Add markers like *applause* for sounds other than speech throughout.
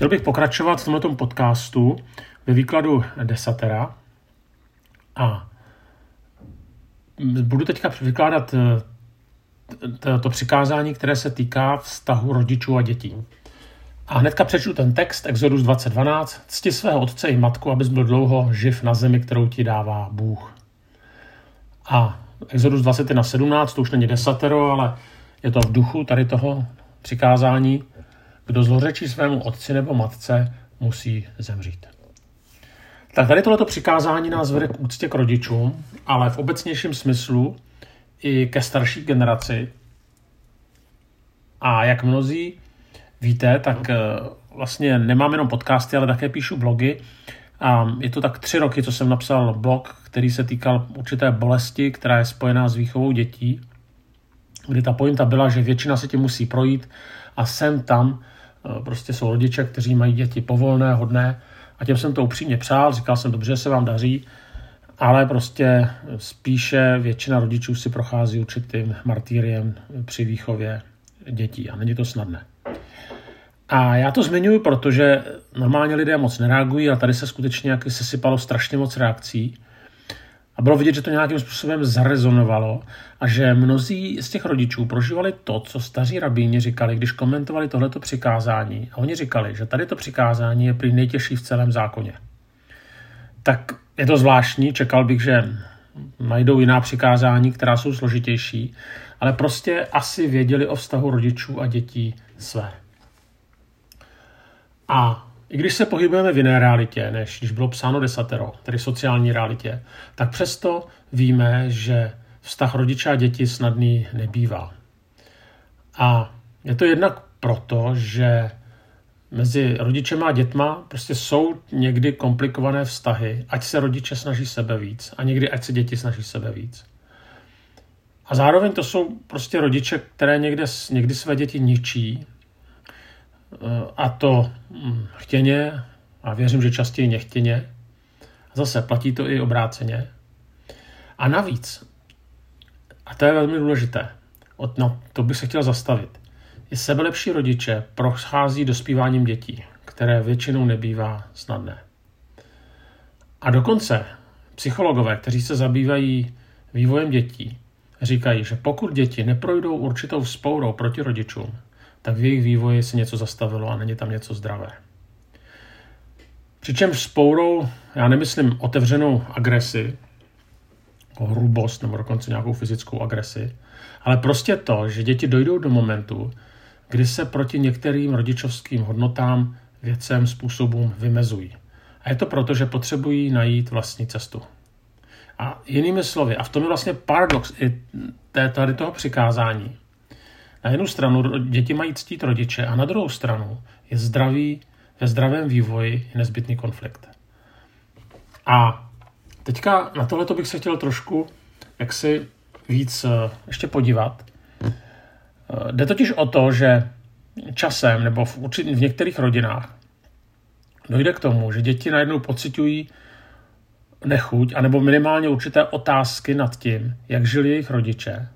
Chtěl bych pokračovat v tomto podcastu ve výkladu desatera a budu teďka vykládat eh, to přikázání, které se týká vztahu rodičů a dětí. A hnedka přečtu ten text, Exodus 2012. Cti svého otce i matku, abys byl dlouho živ na zemi, kterou ti dává Bůh. A Exodus 21 17, to už není desatero, ale je to v duchu tady toho přikázání. Kdo zlořečí svému otci nebo matce, musí zemřít. Tak tady tohleto přikázání nás vede k úctě k rodičům, ale v obecnějším smyslu i ke starší generaci. A jak mnozí víte, tak eh, vlastně nemám jenom podcasty, ale také píšu blogy. A je to tak tři roky, co jsem napsal blog, který se týkal určité bolesti, která je spojená s výchovou dětí, kdy ta pointa byla, že většina se tím musí projít a sem tam prostě jsou rodiče, kteří mají děti povolné, hodné a těm jsem to upřímně přál, říkal jsem, dobře, se vám daří, ale prostě spíše většina rodičů si prochází určitým martýriem při výchově dětí a není to snadné. A já to zmiňuji, protože normálně lidé moc nereagují a tady se skutečně jaký sesypalo strašně moc reakcí. A bylo vidět, že to nějakým způsobem zarezonovalo a že mnozí z těch rodičů prožívali to, co staří rabíni říkali, když komentovali tohleto přikázání. A oni říkali, že tady to přikázání je prý nejtěžší v celém zákoně. Tak je to zvláštní, čekal bych, že najdou jiná přikázání, která jsou složitější, ale prostě asi věděli o vztahu rodičů a dětí své. A i když se pohybujeme v jiné realitě, než když bylo psáno desatero, tedy sociální realitě, tak přesto víme, že vztah rodiče a děti snadný nebývá. A je to jednak proto, že mezi rodičema a dětma prostě jsou někdy komplikované vztahy, ať se rodiče snaží sebe víc a někdy ať se děti snaží sebe víc. A zároveň to jsou prostě rodiče, které někde, někdy své děti ničí a to hm, chtěně a věřím, že častěji nechtěně. Zase platí to i obráceně. A navíc, a to je velmi důležité, od, no, to bych se chtěl zastavit, i sebelepší rodiče prochází dospíváním dětí, které většinou nebývá snadné. A dokonce psychologové, kteří se zabývají vývojem dětí, říkají, že pokud děti neprojdou určitou vzpourou proti rodičům, tak v jejich vývoji se něco zastavilo a není tam něco zdravé. Přičemž spourou, já nemyslím otevřenou agresi, jako hrubost nebo dokonce nějakou fyzickou agresi, ale prostě to, že děti dojdou do momentu, kdy se proti některým rodičovským hodnotám, věcem, způsobům vymezují. A je to proto, že potřebují najít vlastní cestu. A jinými slovy, a v tom je vlastně paradox i té, tady toho přikázání, na jednu stranu děti mají ctít rodiče a na druhou stranu je zdravý, ve zdravém vývoji nezbytný konflikt. A teďka na tohle bych se chtěl trošku jaksi víc eh, ještě podívat. Eh, jde totiž o to, že časem nebo v, určit, v některých rodinách dojde k tomu, že děti najednou pocitují nechuť anebo minimálně určité otázky nad tím, jak žili jejich rodiče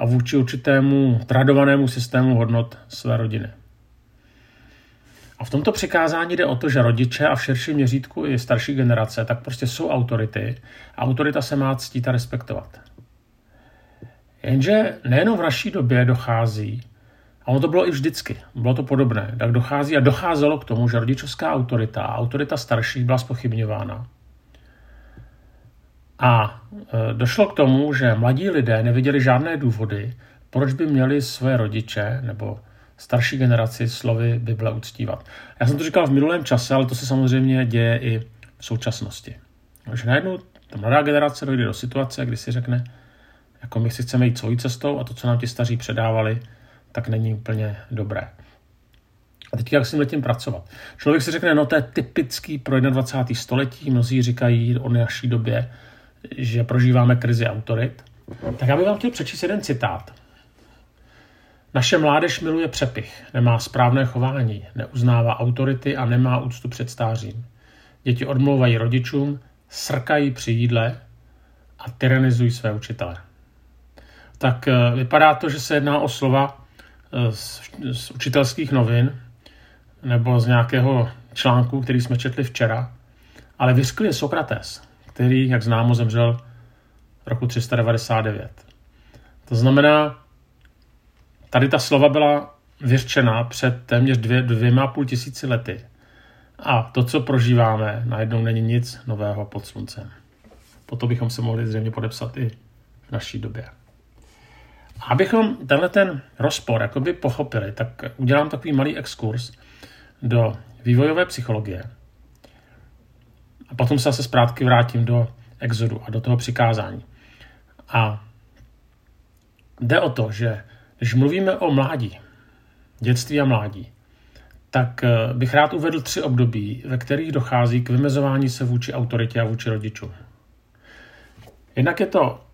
a vůči určitému tradovanému systému hodnot své rodiny. A v tomto přikázání jde o to, že rodiče a v širším měřítku i starší generace tak prostě jsou autority a autorita se má ctít a respektovat. Jenže nejenom v naší době dochází, a ono to bylo i vždycky, bylo to podobné, tak dochází a docházelo k tomu, že rodičovská autorita a autorita starších byla spochybňována. A e, došlo k tomu, že mladí lidé neviděli žádné důvody, proč by měli své rodiče nebo starší generaci slovy Bible uctívat. Já jsem to říkal v minulém čase, ale to se samozřejmě děje i v současnosti. Takže najednou ta mladá generace dojde do situace, kdy si řekne, jako my si chceme jít svojí cestou a to, co nám ti staří předávali, tak není úplně dobré. A teď jak s tím letím pracovat? Člověk si řekne, no to je typický pro 21. století, mnozí říkají o naší době, že prožíváme krizi autorit, tak já bych vám chtěl přečíst jeden citát. Naše mládež miluje přepich, nemá správné chování, neuznává autority a nemá úctu před stářím. Děti odmlouvají rodičům, srkají při jídle a tyranizují své učitele. Tak eh, vypadá to, že se jedná o slova eh, z, z učitelských novin, nebo z nějakého článku, který jsme četli včera, ale vyřkl je Sokrates, který, jak známo, zemřel roku 399. To znamená, tady ta slova byla vyřčena před téměř dvě, dvěma půl tisíci lety. A to, co prožíváme, najednou není nic nového pod sluncem. Potom bychom se mohli zřejmě podepsat i v naší době. Abychom tenhle ten rozpor jakoby pochopili, tak udělám takový malý exkurs do vývojové psychologie. A potom se zase zpátky vrátím do exodu a do toho přikázání. A jde o to, že když mluvíme o mládí, dětství a mládí, tak eh, bych rád uvedl tři období, ve kterých dochází k vymezování se vůči autoritě a vůči rodičům. Jednak je to,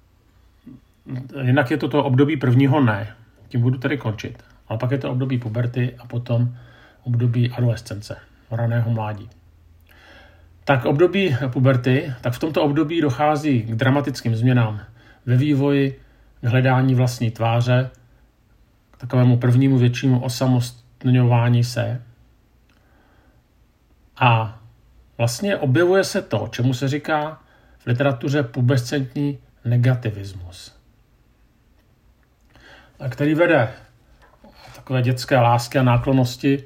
jednak je to to období prvního ne, tím budu tedy končit. Ale pak je to období puberty a potom období adolescence, raného mládí. Tak období puberty, tak v tomto období dochází k dramatickým změnám ve vývoji, k hledání vlastní tváře, k takovému prvnímu většímu osamostňování se. A vlastně objevuje se to, čemu se říká v literatuře pubescentní negativismus, který vede takové dětské lásky a náklonosti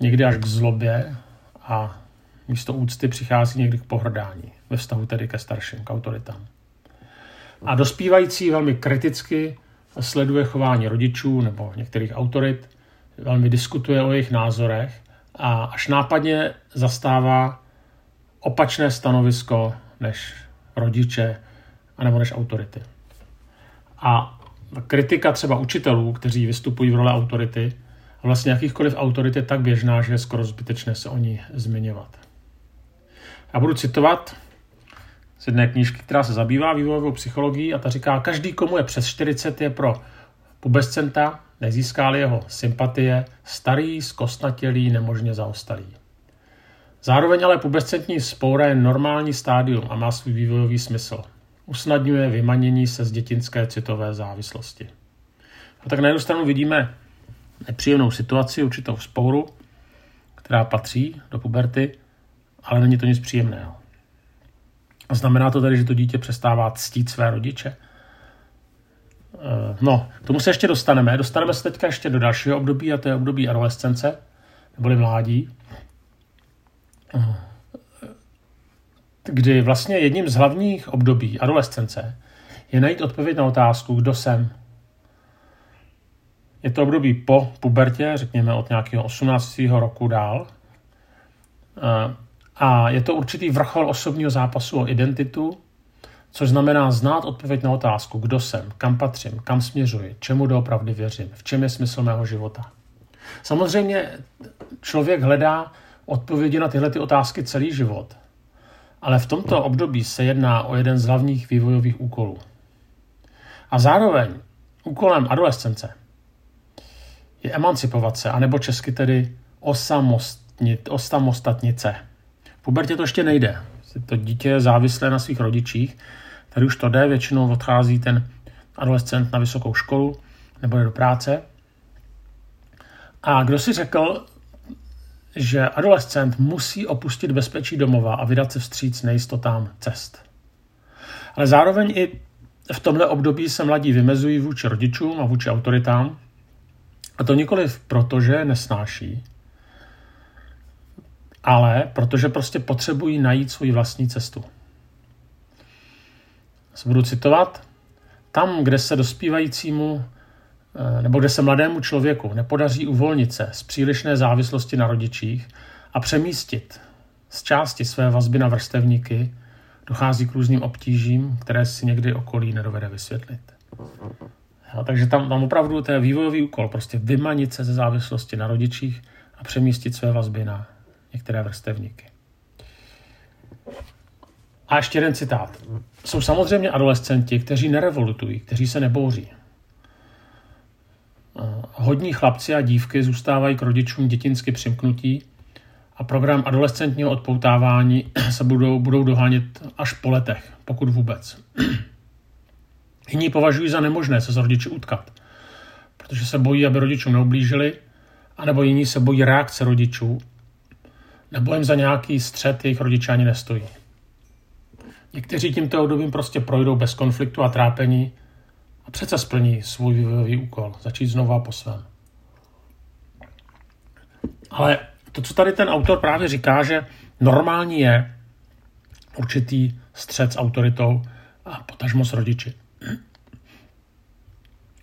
někdy až k zlobě a místo úcty přichází někdy k pohrdání ve vztahu tedy ke starším, k autoritám. A dospívající velmi kriticky sleduje chování rodičů nebo některých autorit, velmi diskutuje o jejich názorech a až nápadně zastává opačné stanovisko než rodiče anebo než autority. A kritika třeba učitelů, kteří vystupují v roli autority, vlastně jakýchkoliv autorit je tak běžná, že je skoro zbytečné se o ní zmiňovat. Já budu citovat z jedné knížky, která se zabývá vývojovou psychologií a ta říká, každý, komu je přes 40, je pro pubescenta, nezískali jeho sympatie, starý, zkostnatělý, nemožně zaostalý. Zároveň ale pubescentní spoura je normální stádium a má svůj vývojový smysl. Usnadňuje vymanění se z dětinské citové závislosti. A tak na jednu stranu vidíme nepříjemnou situaci, určitou spouru, která patří do puberty, ale není to nic příjemného. A znamená to tedy, že to dítě přestává ctít své rodiče? Eh, no, k tomu se ještě dostaneme. Dostaneme se teďka ještě do dalšího období, a to je období adolescence, neboli mládí, eh, kdy vlastně jedním z hlavních období adolescence je najít odpověď na otázku, kdo jsem. Je to období po pubertě, řekněme od nějakého 18. roku dál. A je to určitý vrchol osobního zápasu o identitu, což znamená znát odpověď na otázku, kdo jsem, kam patřím, kam směřuji, čemu doopravdy věřím, v čem je smysl mého života. Samozřejmě člověk hledá odpovědi na tyhle ty otázky celý život, ale v tomto období se jedná o jeden z hlavních vývojových úkolů. A zároveň úkolem adolescence je emancipovat se, anebo česky tedy osamostatnit se pubertě to ještě nejde. To dítě je závislé na svých rodičích, tady už to jde, většinou odchází ten adolescent na vysokou školu nebo do práce. A kdo si řekl, že adolescent musí opustit bezpečí domova a vydat se vstříc nejistotám cest. Ale zároveň i v tomhle období se mladí vymezují vůči rodičům a vůči autoritám. A to nikoliv proto, že nesnáší, ale protože prostě potřebují najít svoji vlastní cestu. Budu citovat. Tam, kde se dospívajícímu eh, nebo kde se mladému člověku nepodaří uvolnit se z přílišné závislosti na rodičích a přemístit z části své vazby na vrstevníky, dochází k různým obtížím, které si někdy okolí nedovede vysvětlit. Jo, takže tam, tam opravdu to je vývojový úkol, prostě vymanit se ze závislosti na rodičích a přemístit své vazby na, některé vrstevníky. A ještě jeden citát. Jsou samozřejmě adolescenti, kteří nerevolutují, kteří se nebouří. Hodní chlapci a dívky zůstávají k rodičům dětinsky přimknutí a program adolescentního odpoutávání *clears throat* se budou, budou dohánět až po letech, pokud vůbec. *clears throat* Jiní považují za nemožné se s rodiči utkat, protože se bojí, aby rodičům neublížili anebo jiní se bojí reakce rodičů, nebo jim za nějaký střed jejich rodiče ani nestojí. Někteří tímto obdobím prostě projdou bez konfliktu a trápení a přece splní svůj vývojový úkol, začít znova po svém. Ale to, co tady ten autor právě říká, že normální je určitý střed s autoritou a potažmo s rodiči.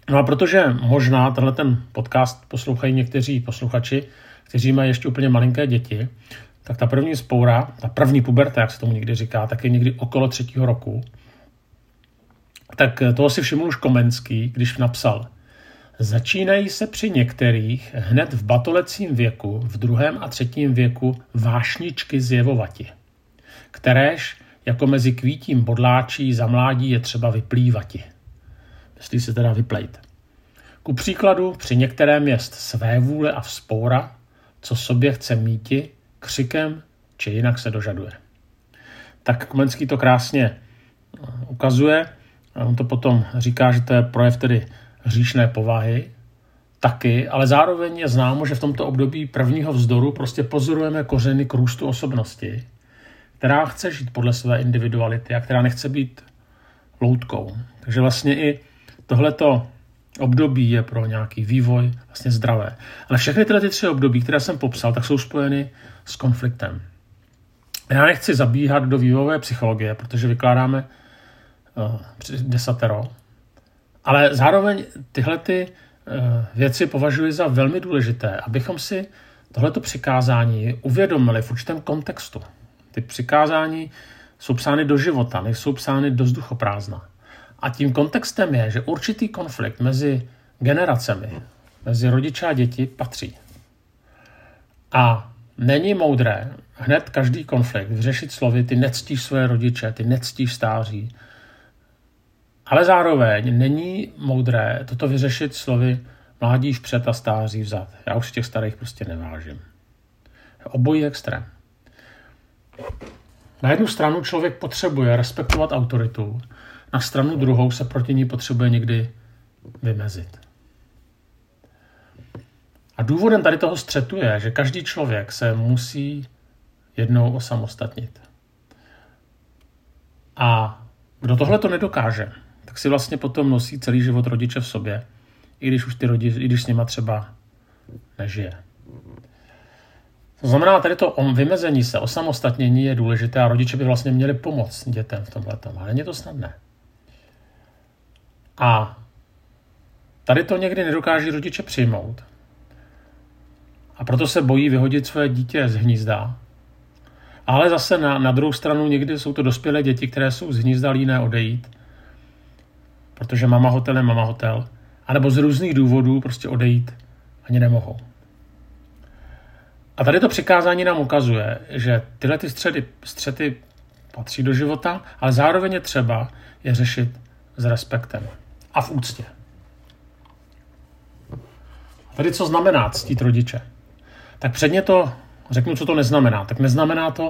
No a protože možná tenhle ten podcast poslouchají někteří posluchači, kteří mají ještě úplně malinké děti, tak ta první spoura, ta první puberta, jak se tomu někdy říká, tak je někdy okolo třetího roku. Tak toho si všiml už Komenský, když napsal Začínají se při některých hned v batolecím věku, v druhém a třetím věku vášničky zjevovati, kteréž jako mezi kvítím bodláčí za mládí je třeba vyplývati. Myslí se teda vyplejt. Ku příkladu při některém jest své vůle a vzpoura, co sobě chce míti, křikem či jinak se dožaduje. Tak Komenský to krásně eh, ukazuje. On to potom říká, že to je projev tedy hříšné povahy, taky, ale zároveň je známo, že v tomto období prvního vzdoru prostě pozorujeme kořeny k růstu osobnosti, která chce žít podle své individuality a která nechce být loutkou. Takže vlastně i tohleto období je pro nějaký vývoj vlastně zdravé. Ale všechny tyhle ty tři období, které jsem popsal, tak jsou spojeny s konfliktem. Já nechci zabíhat do vývojové psychologie, protože vykládáme uh, desatero, ale zároveň tyhle ty uh, věci považuji za velmi důležité, abychom si tohleto přikázání uvědomili v určitém kontextu. Ty přikázání jsou psány do života, nejsou psány do vzduchoprázdna. A tím kontextem je, že určitý konflikt mezi generacemi, mezi rodiče a děti patří. A není moudré hned každý konflikt vyřešit slovy, ty nectíš své rodiče, ty nectíš stáří. Ale zároveň není moudré toto vyřešit slovy mládí vpřed a stáří vzad. Já už těch starých prostě nevážím. Obojí extrém. Na jednu stranu člověk potřebuje respektovat autoritu, na stranu druhou se proti ní potřebuje někdy vymezit. A důvodem tady toho střetu je, že každý člověk se musí jednou osamostatnit. A kdo tohle to nedokáže, tak si vlastně potom nosí celý život rodiče v sobě, i když už ty rodiče, i když s nima třeba nežije. To znamená, tady to vymezení se, osamostatnění je důležité a rodiče by vlastně měli pomoct dětem v tomhle, ale není to snadné. A tady to někdy nedokáží rodiče přijmout. A proto se bojí vyhodit své dítě z hnízda. Ale zase na, na druhou stranu někdy jsou to dospělé děti, které jsou z hnízda líné odejít, protože mama hotel je mama hotel, anebo z různých důvodů prostě odejít ani nemohou. A tady to přikázání nám ukazuje, že tyhle ty středy, střety patří do života, ale zároveň je třeba je řešit s respektem a v úctě. Tady co znamená ctít rodiče? Tak předně to řeknu, co to neznamená. Tak neznamená to,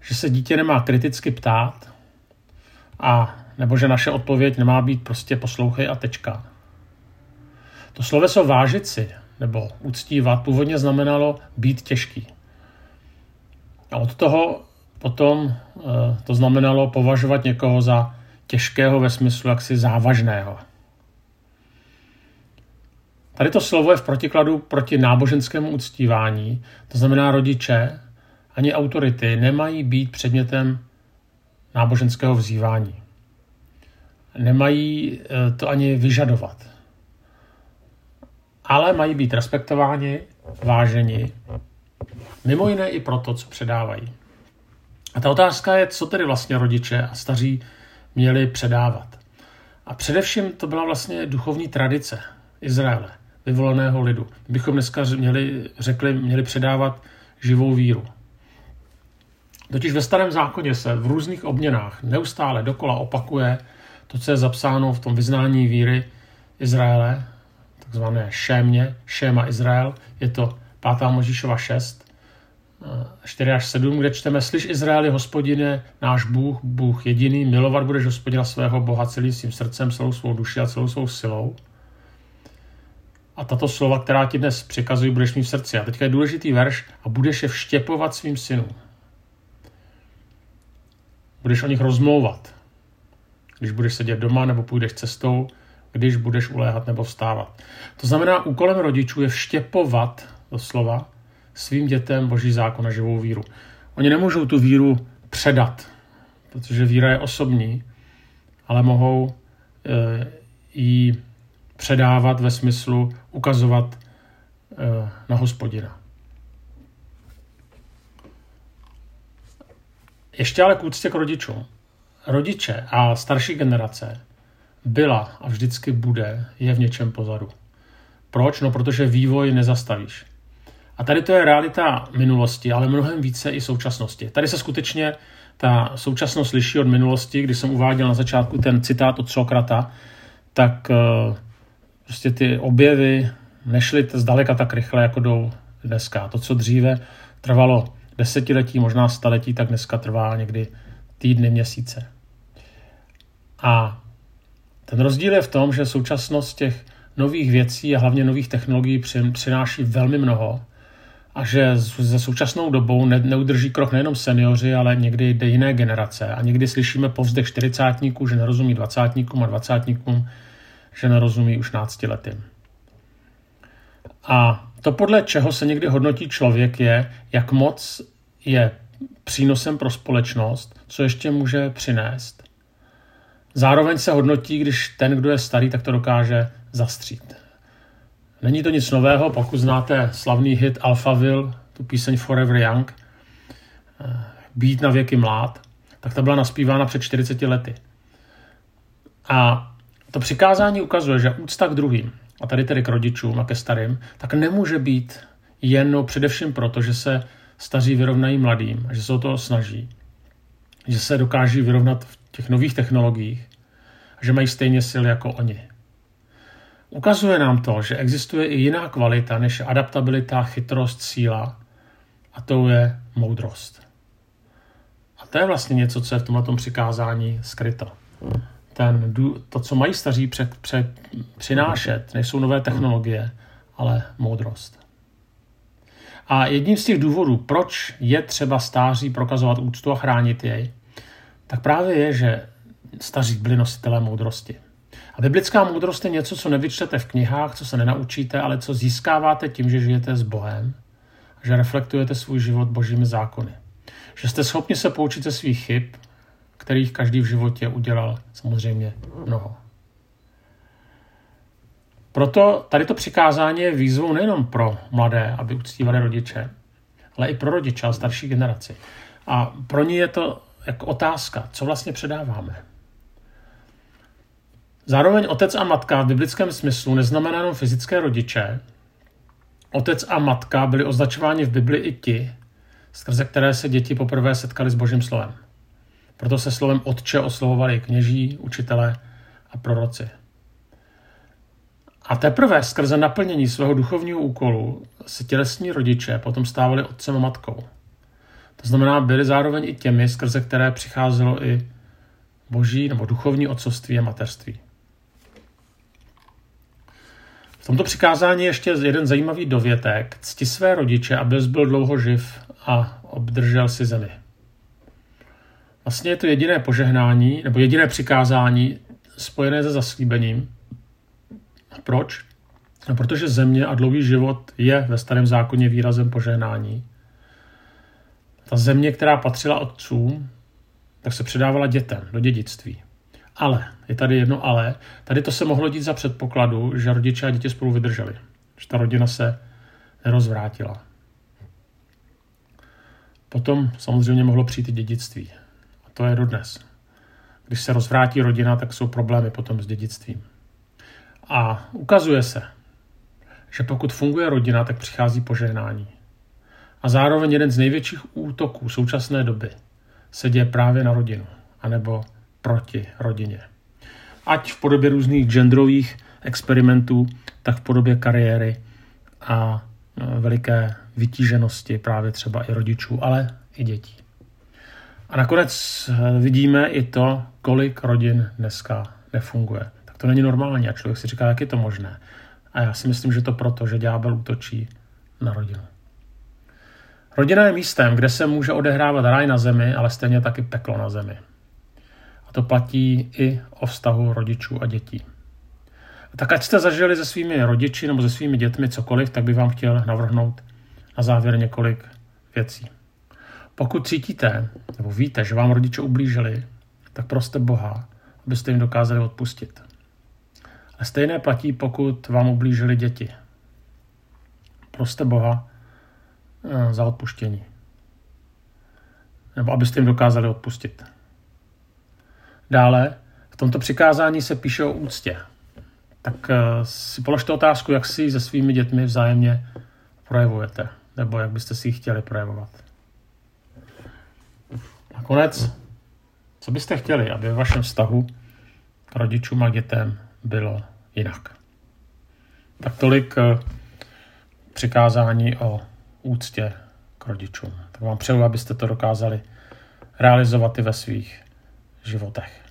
že se dítě nemá kriticky ptát a nebo že naše odpověď nemá být prostě poslouchej a tečka. To sloveso vážit si nebo uctívat původně znamenalo být těžký. A od toho potom eh, to znamenalo považovat někoho za těžkého ve smyslu jaksi závažného. Tady to slovo je v protikladu proti náboženskému uctívání, to znamená rodiče ani autority nemají být předmětem náboženského vzývání. Nemají eh, to ani vyžadovat. Ale mají být respektováni, váženi, mimo jiné i proto, co předávají. A ta otázka je, co tedy vlastně rodiče a staří měli předávat. A především to byla vlastně duchovní tradice Izraele vyvoleného lidu. Bychom dneska měli, řekli, měli předávat živou víru. Totiž ve starém zákoně se v různých obměnách neustále dokola opakuje to, co je zapsáno v tom vyznání víry Izraele, takzvané šémě, šéma Izrael, je to 5. Možíšova 6, 4 až 7, kde čteme, slyš Izraeli, hospodine, náš Bůh, Bůh jediný, milovat budeš hospodina svého Boha celým svým srdcem, celou svou duši a celou svou silou. A tato slova, která ti dnes přikazují, budeš mít v srdci. A teďka je důležitý verš a budeš je vštěpovat svým synům. Budeš o nich rozmlouvat. Když budeš sedět doma nebo půjdeš cestou, když budeš uléhat nebo vstávat. To znamená, úkolem rodičů je vštěpovat do slova svým dětem boží zákon a živou víru. Oni nemůžou tu víru předat, protože víra je osobní, ale mohou e, ji předávat ve smyslu ukazovat e, na hospodina. Ještě ale k úctě k rodičům. Rodiče a starší generace byla a vždycky bude je v něčem pozadu. Proč? No, protože vývoj nezastavíš. A tady to je realita minulosti, ale mnohem více i současnosti. Tady se skutečně ta současnost liší od minulosti. Když jsem uváděl na začátku ten citát od Sokrata, tak uh, prostě ty objevy nešly zdaleka tak rychle, jako jdou dneska. To, co dříve trvalo desetiletí, možná staletí, tak dneska trvá někdy týdny, měsíce. A ten rozdíl je v tom, že současnost těch nových věcí a hlavně nových technologií přináší velmi mnoho a že se současnou dobou ne, neudrží krok nejenom seniori, ale někdy jde jiné generace. A někdy slyšíme povzdech čtyřicátníků, že nerozumí dvacátníkům a dvacátníkům, že nerozumí už náctiletým. A to podle čeho se někdy hodnotí člověk je, jak moc je přínosem pro společnost, co ještě může přinést. Zároveň se hodnotí, když ten, kdo je starý, tak to dokáže zastřít. Není to nic nového, pokud znáte slavný hit Alphaville, tu píseň Forever Young, eh, Být na věky mlád, tak ta byla naspívána před 40 lety. A to přikázání ukazuje, že úcta k druhým, a tady tedy k rodičům a ke starým, tak nemůže být jen především proto, že se staří vyrovnají mladým a že se o to snaží. Že se dokáží vyrovnat v těch nových technologiích a že mají stejně sil jako oni. Ukazuje nám to, že existuje i jiná kvalita než adaptabilita, chytrost, síla a to je moudrost. A to je vlastně něco, co je v tomhle přikázání skryto. Ten, to, co mají staří před, před, přinášet, nejsou nové technologie, ale moudrost. A jedním z těch důvodů, proč je třeba stáří prokazovat úctu a chránit jej, tak právě je, že staří byli nositelé moudrosti. A biblická moudrost je něco, co nevyčtete v knihách, co se nenaučíte, ale co získáváte tím, že žijete s Bohem, že reflektujete svůj život božími zákony. Že jste schopni se poučit ze svých chyb, kterých každý v životě udělal samozřejmě mnoho. Proto tady to přikázání je výzvou nejenom pro mladé, aby uctívali rodiče, ale i pro rodiče a starší generaci. A pro ně je to jako otázka, co vlastně předáváme. Zároveň otec a matka v biblickém smyslu neznamená jenom fyzické rodiče. Otec a matka byli označováni v Bibli i ti, skrze které se děti poprvé setkali s Božím slovem. Proto se slovem otče oslovovali kněží, učitelé a proroci. A teprve skrze naplnění svého duchovního úkolu se tělesní rodiče potom stávali otcem a matkou. To znamená, byli zároveň i těmi, skrze které přicházelo i boží nebo duchovní otcovství a materství. V tomto přikázání ještě jeden zajímavý dovětek. Cti své rodiče, abys byl dlouho živ a obdržel si zemi. Vlastně je to jediné požehnání, nebo jediné přikázání spojené se zaslíbením. Proč? No, protože země a dlouhý život je ve starém zákoně výrazem požehnání. Ta země, která patřila otcům, tak se předávala dětem do dědictví. Ale, je tady jedno ale, tady to se mohlo dít za předpokladu, že rodiče a děti spolu vydrželi. Že ta rodina se nerozvrátila. Potom samozřejmě mohlo přijít i dědictví. To je dodnes. Když se rozvrátí rodina, tak jsou problémy potom s dědictvím. A ukazuje se, že pokud funguje rodina, tak přichází požehnání. A zároveň jeden z největších útoků současné doby se děje právě na rodinu, anebo proti rodině. Ať v podobě různých genderových experimentů, tak v podobě kariéry a e, veliké vytíženosti právě třeba i rodičů, ale i dětí. A nakonec e, vidíme i to, kolik rodin dneska nefunguje. Tak to není normální a člověk si říká, jak je to možné. A já si myslím, že to proto, že ďábel útočí na rodinu. Rodina je místem, kde se může odehrávat ráj na zemi, ale stejně taky peklo na zemi. A to platí i o vztahu rodičů a dětí. Tak ať jste zažili se svými rodiči nebo se svými dětmi cokoliv, tak bych vám chtěl navrhnout na závěr několik věcí. Pokud cítíte nebo víte, že vám rodiče ublížili, tak proste Boha, abyste jim dokázali odpustit. A stejné platí, pokud vám ublížili děti. Proste Boha eh, za odpuštění. Nebo abyste jim dokázali odpustit. Dále, v tomto přikázání se píše o úctě. Tak eh, si položte otázku, jak si se svými dětmi vzájemně projevujete, nebo jak byste si ji chtěli projevovat. Nakonec, co byste chtěli, aby ve vašem vztahu k rodičům a dětem bylo jinak? Tak tolik eh, přikázání o úctě k rodičům. Tak vám přeju, abyste to dokázali realizovat i ve svých životech.